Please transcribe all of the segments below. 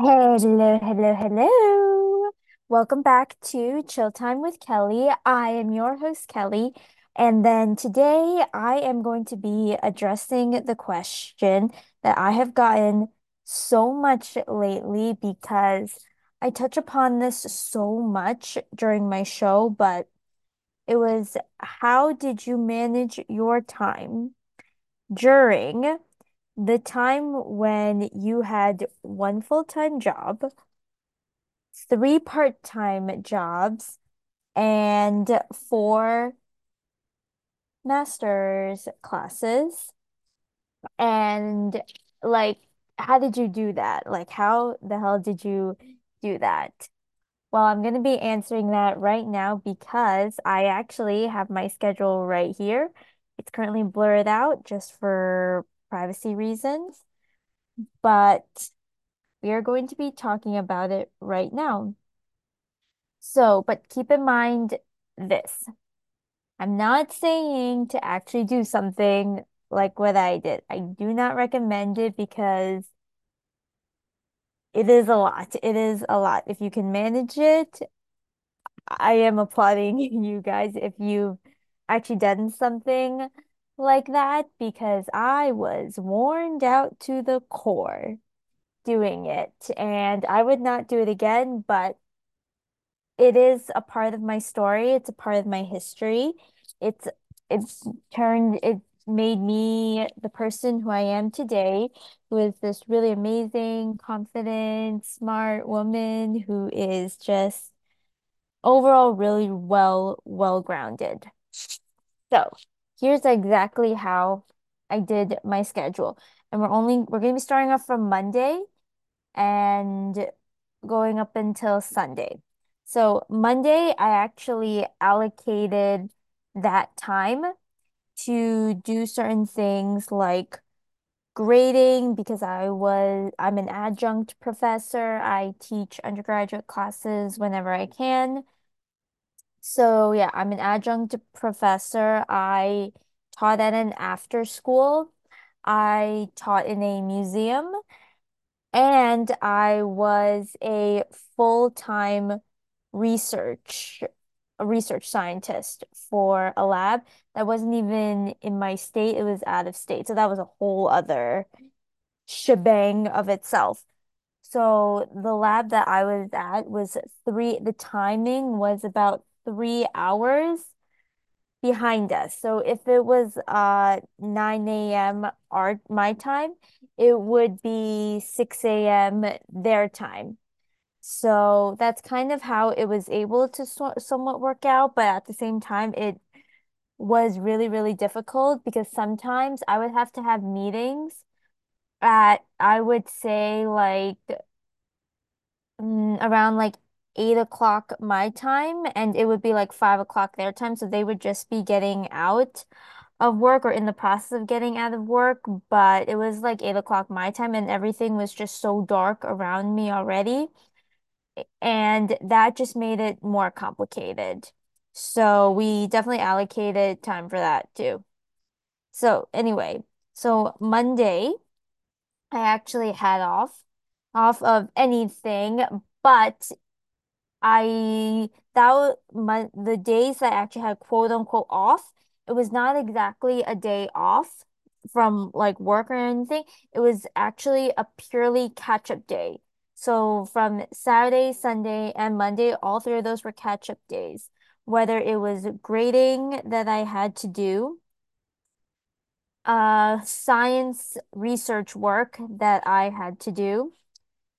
Hello, hello, hello. Welcome back to Chill Time with Kelly. I am your host, Kelly. And then today I am going to be addressing the question that I have gotten so much lately because I touch upon this so much during my show, but it was how did you manage your time during the time when you had one full-time job? three part-time jobs and four master's classes. And like, how did you do that? Like, how the hell did you do that? Well, I'm going to be answering that right now because I actually have my schedule right here. It's currently blurred out just for privacy reasons, but we are going to be talking about it right now. So, but keep in mind this. I'm not saying to actually do something like what I did. I do not recommend it because it is a lot. It is a lot. If you can manage it, I am applauding you guys if you've actually done something like that because I was worn out to the core doing it and I would not do it again, but it is a part of my story. It's a part of my history. It's it's turned it made me the person who I am today, who is this really amazing, confident, smart woman who is just overall really well well grounded. So, here's exactly how I did my schedule. And we're only we're going to be starting off from Monday and going up until Sunday. So Monday, I actually allocated that time to do certain things like grading because I was I'm an adjunct professor. I teach undergraduate classes whenever I can. So yeah, I'm an adjunct professor. I taught at an after school. I taught in a museum. And I was a full-time research a research scientist for a lab that wasn't even in my state, it was out of state. So that was a whole other shebang of itself. So the lab that I was at was three, the timing was about three hours behind us. So if it was uh 9 a.m. our my time, it would be 6 a.m. their time. So that's kind of how it was able to so somewhat work out, but at the same time, it was really, really difficult because sometimes I would have to have meetings at, I would say, like mm, around like eight o'clock my time, and it would be like five o'clock their time. So they would just be getting out of work or in the process of getting out of work, but it was like eight o'clock my time, and everything was just so dark around me already. And that just made it more complicated. So we definitely allocated time for that too. So anyway, so Monday, I actually had off off of anything, but I that was my the days that I actually had quote unquote off, it was not exactly a day off from like work or anything. It was actually a purely catch-up day. So from Saturday, Sunday, and Monday, all three of those were catch-up days. Whether it was grading that I had to do, uh, science research work that I had to do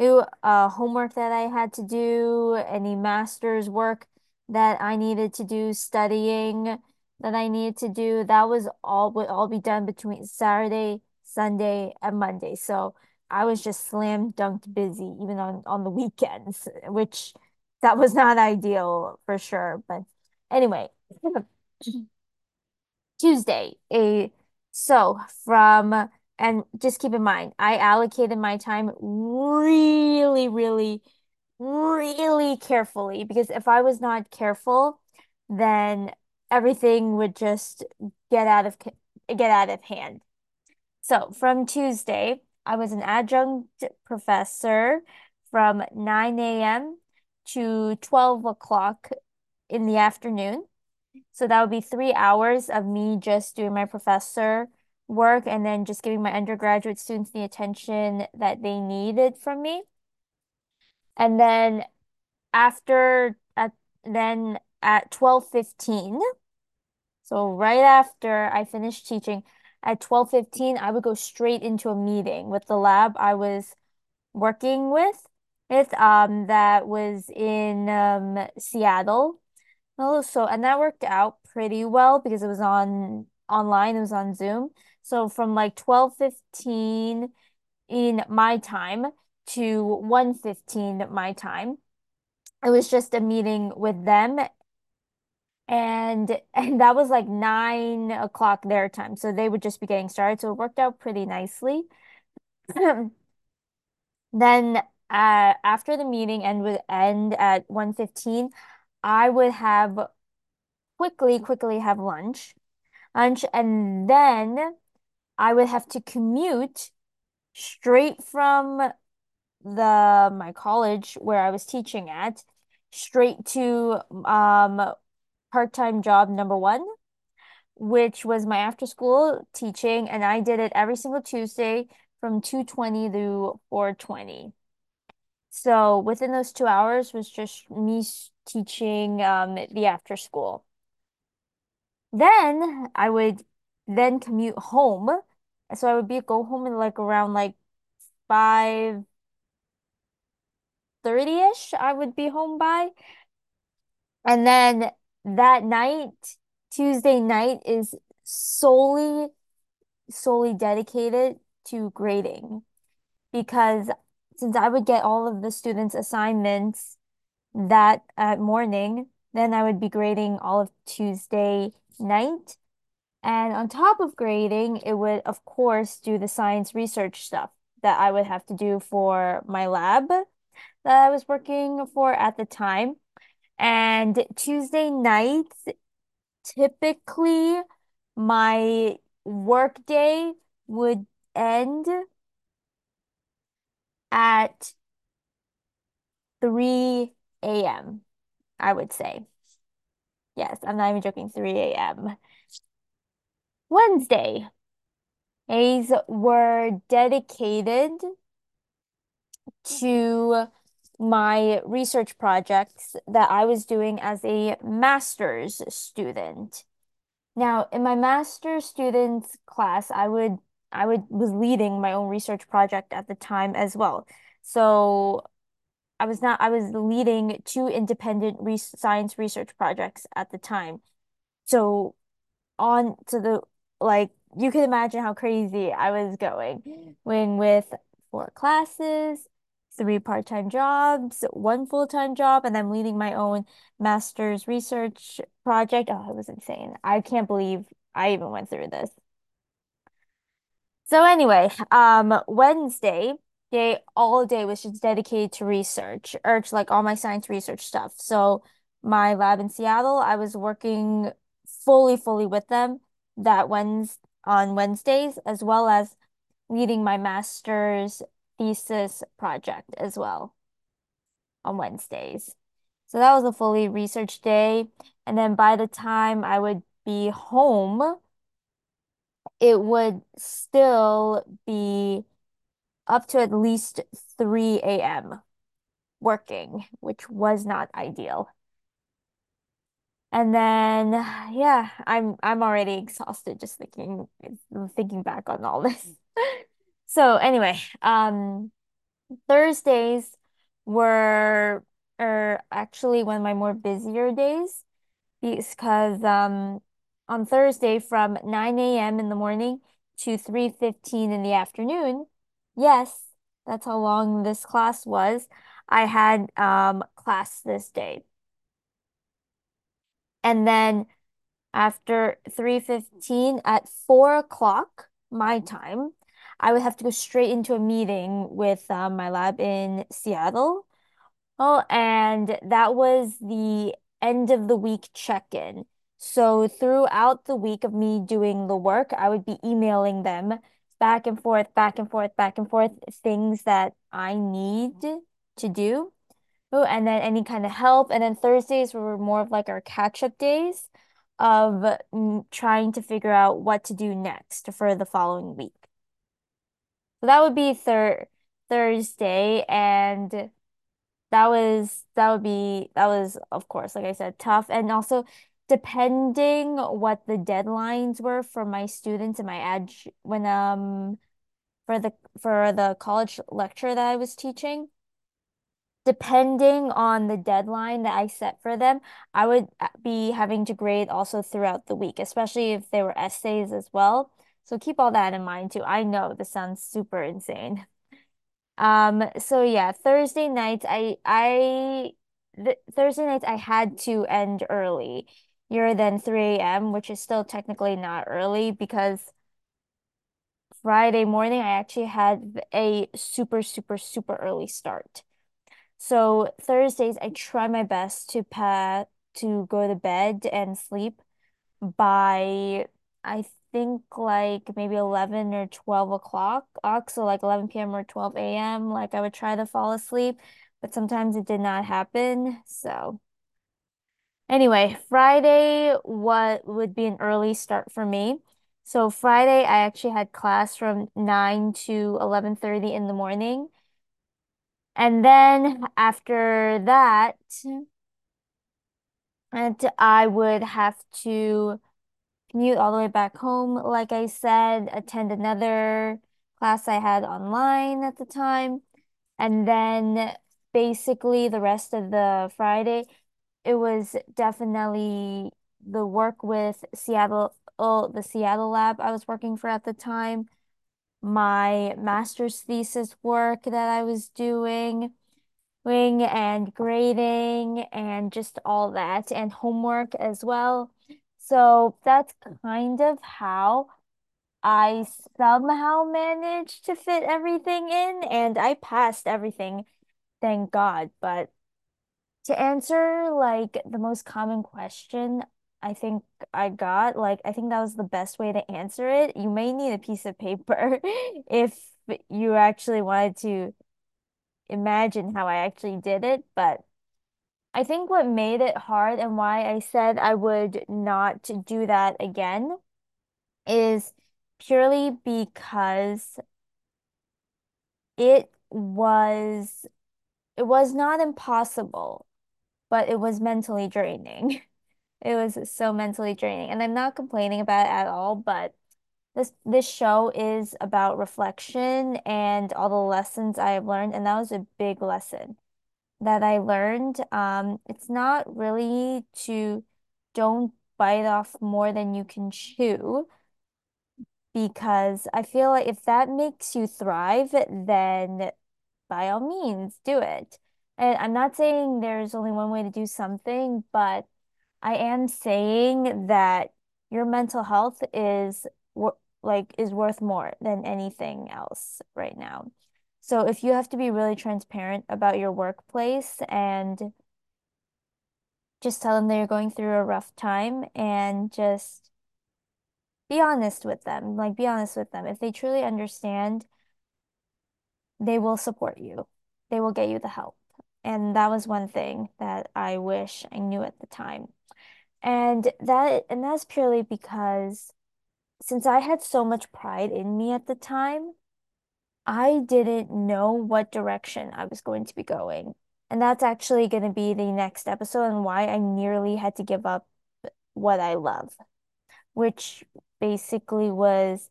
do uh, homework that I had to do, any master's work that I needed to do, studying that I needed to do. That was all would all be done between Saturday, Sunday, and Monday. So I was just slam dunked busy, even on on the weekends, which that was not ideal for sure. But anyway, Tuesday, a so from and just keep in mind, I allocated my time really, really, really carefully because if I was not careful, then everything would just get out of get out of hand. So from Tuesday, I was an adjunct professor from 9 a.m. to 12 o'clock in the afternoon. So that would be three hours of me just doing my professor work and then just giving my undergraduate students the attention that they needed from me. And then after at then at 12:15, so right after I finished teaching at 12:15, I would go straight into a meeting with the lab I was working with. It um that was in um Seattle. Oh, so and that worked out pretty well because it was on online, it was on Zoom. So from like 12:15 in my time to 1:15 my time. It was just a meeting with them and and that was like nine o'clock their time. So they would just be getting started. So it worked out pretty nicely. Then uh, after the meeting and would end at 1:15, I would have quickly, quickly have lunch. Lunch and then I would have to commute straight from the my college where I was teaching at straight to um part-time job number one, which was my after school teaching, and I did it every single Tuesday from 2:20 to 4:20. So within those two hours was just me teaching um, the after school. Then I would then commute home. So I would be go home in like around like 5:30-ish. I would be home by. And then that night, Tuesday night is solely solely dedicated to grading because since I would get all of the students' assignments that uh, morning, then I would be grading all of Tuesday night. And on top of grading, it would, of course, do the science research stuff that I would have to do for my lab that I was working for at the time. And Tuesday nights, typically my work day would end at 3 a.m., I would say. Yes, I'm not even joking, 3 a.m. Wednesday. Days were dedicated to my research projects that I was doing as a master's student. Now, in my master's students class, I would I would was leading my own research project at the time as well. So I was not I was leading two independent re science research projects at the time. So on to the like you can imagine how crazy I was going when with four classes, three part-time jobs, one full-time job, and I'm leading my own master's research project. Oh, it was insane. I can't believe I even went through this. So anyway, um, Wednesday, day all day was just dedicated to research, or to like all my science research stuff. So my lab in Seattle, I was working fully, fully with them that Wednesday on Wednesdays, as well as leading my master's thesis project as well on Wednesdays. So that was a fully research day. And then by the time I would be home, it would still be up to at least 3 a.m. working, which was not ideal. And then yeah, I'm I'm already exhausted just thinking thinking back on all this. So anyway, um Thursdays were are actually one of my more busier days because um on Thursday from 9 a.m. in the morning to 3:15 in the afternoon, yes, that's how long this class was. I had um class this day. And then after 3:15 at 4 o'clock my time, I would have to go straight into a meeting with um, my lab in Seattle. Oh, and that was the end of the week check-in. So throughout the week of me doing the work, I would be emailing them back and forth, back and forth, back and forth, things that I need to do. Oh, and then any kind of help. And then Thursdays were more of like our catch-up days of mm, trying to figure out what to do next for the following week. So that would be thir Thursday, and that was that would be that was of course, like I said, tough. And also depending what the deadlines were for my students and my ad when um for the for the college lecture that I was teaching depending on the deadline that I set for them, I would uh, be having to grade also throughout the week, especially if they were essays as well. So keep all that in mind too. I know this sounds super insane. Um, so yeah, Thursday nights I I th Thursday nights I had to end early, You're then 3 a.m., which is still technically not early because Friday morning I actually had a super, super, super early start. So Thursdays, I try my best to pa to go to bed and sleep by I think like maybe 11 or 12 o'clock. Uh, so like 11 p.m. or 12 a.m. Like I would try to fall asleep, but sometimes it did not happen. So anyway, Friday what would be an early start for me. So Friday I actually had class from 9 to 11:30 in the morning. And then after that, and I would have to commute all the way back home, like I said, attend another class I had online at the time. And then basically the rest of the Friday, it was definitely the work with Seattle, oh, the Seattle lab I was working for at the time my master's thesis work that I was doing, doing and grading and just all that and homework as well. So that's kind of how I somehow managed to fit everything in and I passed everything, thank God. But to answer like the most common question I think I got. Like, I think that was the best way to answer it. You may need a piece of paper if you actually wanted to imagine how I actually did it. But I think what made it hard and why I said I would not do that again is purely because it was it was not impossible, but it was mentally draining. It was so mentally draining. And I'm not complaining about it at all, but this this show is about reflection and all the lessons I have learned, and that was a big lesson that I learned. Um, it's not really to don't bite off more than you can chew because I feel like if that makes you thrive, then by all means do it. And I'm not saying there's only one way to do something, but I am saying that your mental health is like is worth more than anything else right now. So if you have to be really transparent about your workplace and just tell them that you're going through a rough time and just be honest with them. Like be honest with them. If they truly understand, they will support you. They will get you the help. And that was one thing that I wish I knew at the time. And that and that's purely because since I had so much pride in me at the time, I didn't know what direction I was going to be going. And that's actually going to be the next episode and why I nearly had to give up what I love, which basically was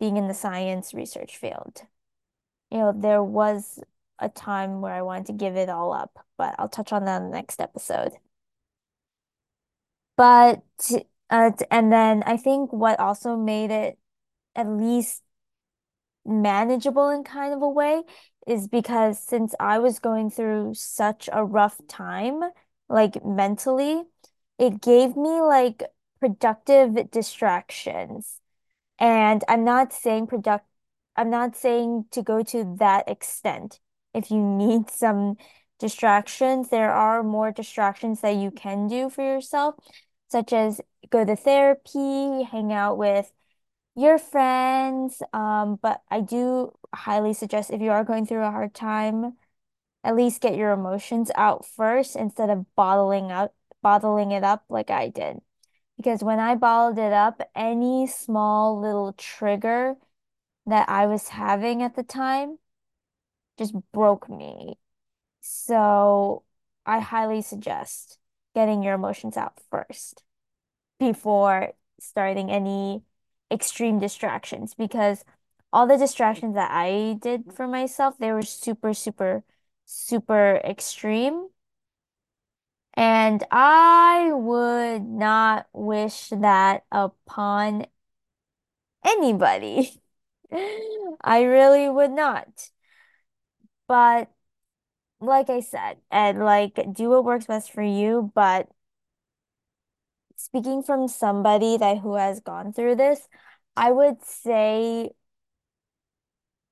being in the science research field. You know, there was a time where I wanted to give it all up, but I'll touch on that in the next episode. But uh, and then I think what also made it at least manageable in kind of a way is because since I was going through such a rough time, like mentally, it gave me like productive distractions. And I'm not saying product I'm not saying to go to that extent. If you need some distractions, there are more distractions that you can do for yourself such as go to therapy, hang out with your friends. Um, but I do highly suggest if you are going through a hard time, at least get your emotions out first instead of bottling up bottling it up like I did. Because when I bottled it up, any small little trigger that I was having at the time just broke me. So I highly suggest getting your emotions out first before starting any extreme distractions because all the distractions that I did for myself, they were super, super, super extreme. And I would not wish that upon anybody. I really would not. But like I said, and like do what works best for you. But speaking from somebody that who has gone through this, I would say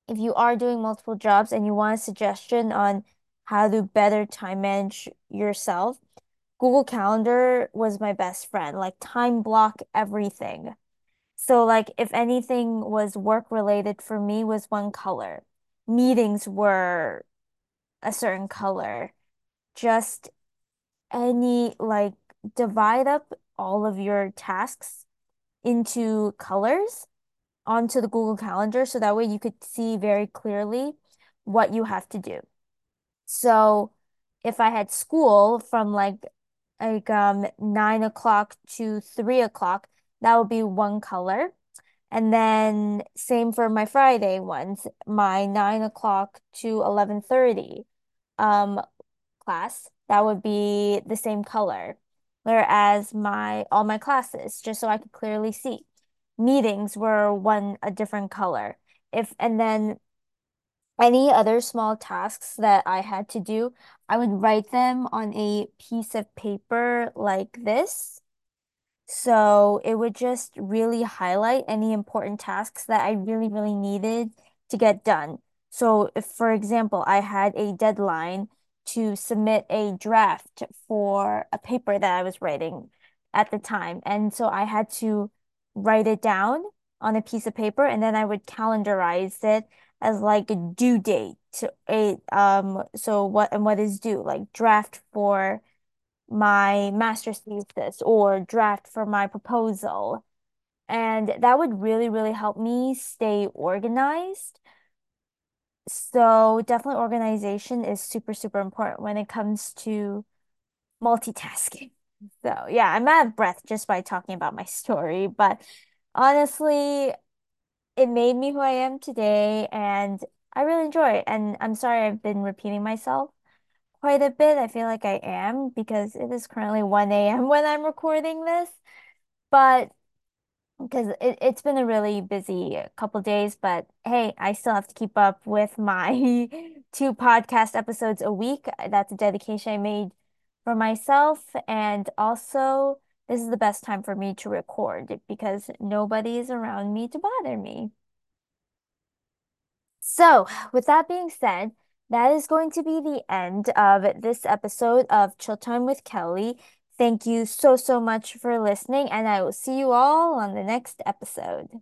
if you are doing multiple jobs and you want a suggestion on how to better time manage yourself, Google Calendar was my best friend. Like time block everything. So like if anything was work related for me was one color. Meetings were a certain color. Just any like divide up all of your tasks into colors onto the Google Calendar so that way you could see very clearly what you have to do. So if I had school from like like um nine o'clock to three o'clock, that would be one color. And then same for my Friday ones, my nine o'clock to eleven thirty um class, that would be the same color. Whereas my all my classes, just so I could clearly see. Meetings were one a different color. If and then any other small tasks that I had to do, I would write them on a piece of paper like this. So it would just really highlight any important tasks that I really, really needed to get done. So if, for example, I had a deadline to submit a draft for a paper that I was writing at the time. And so I had to write it down on a piece of paper and then I would calendarize it as like a due date to a um so what and what is due like draft for my master's thesis or draft for my proposal and that would really really help me stay organized so definitely organization is super super important when it comes to multitasking so yeah I'm out of breath just by talking about my story but honestly it made me who I am today, and I really enjoy it. And I'm sorry I've been repeating myself quite a bit. I feel like I am because it is currently 1 a.m. when I'm recording this. But because it, it's been a really busy couple days, but hey, I still have to keep up with my two podcast episodes a week. That's a dedication I made for myself. And also, this is the best time for me to record because nobody is around me to bother me. So, with that being said, that is going to be the end of this episode of Chill Time with Kelly. Thank you so, so much for listening, and I will see you all on the next episode.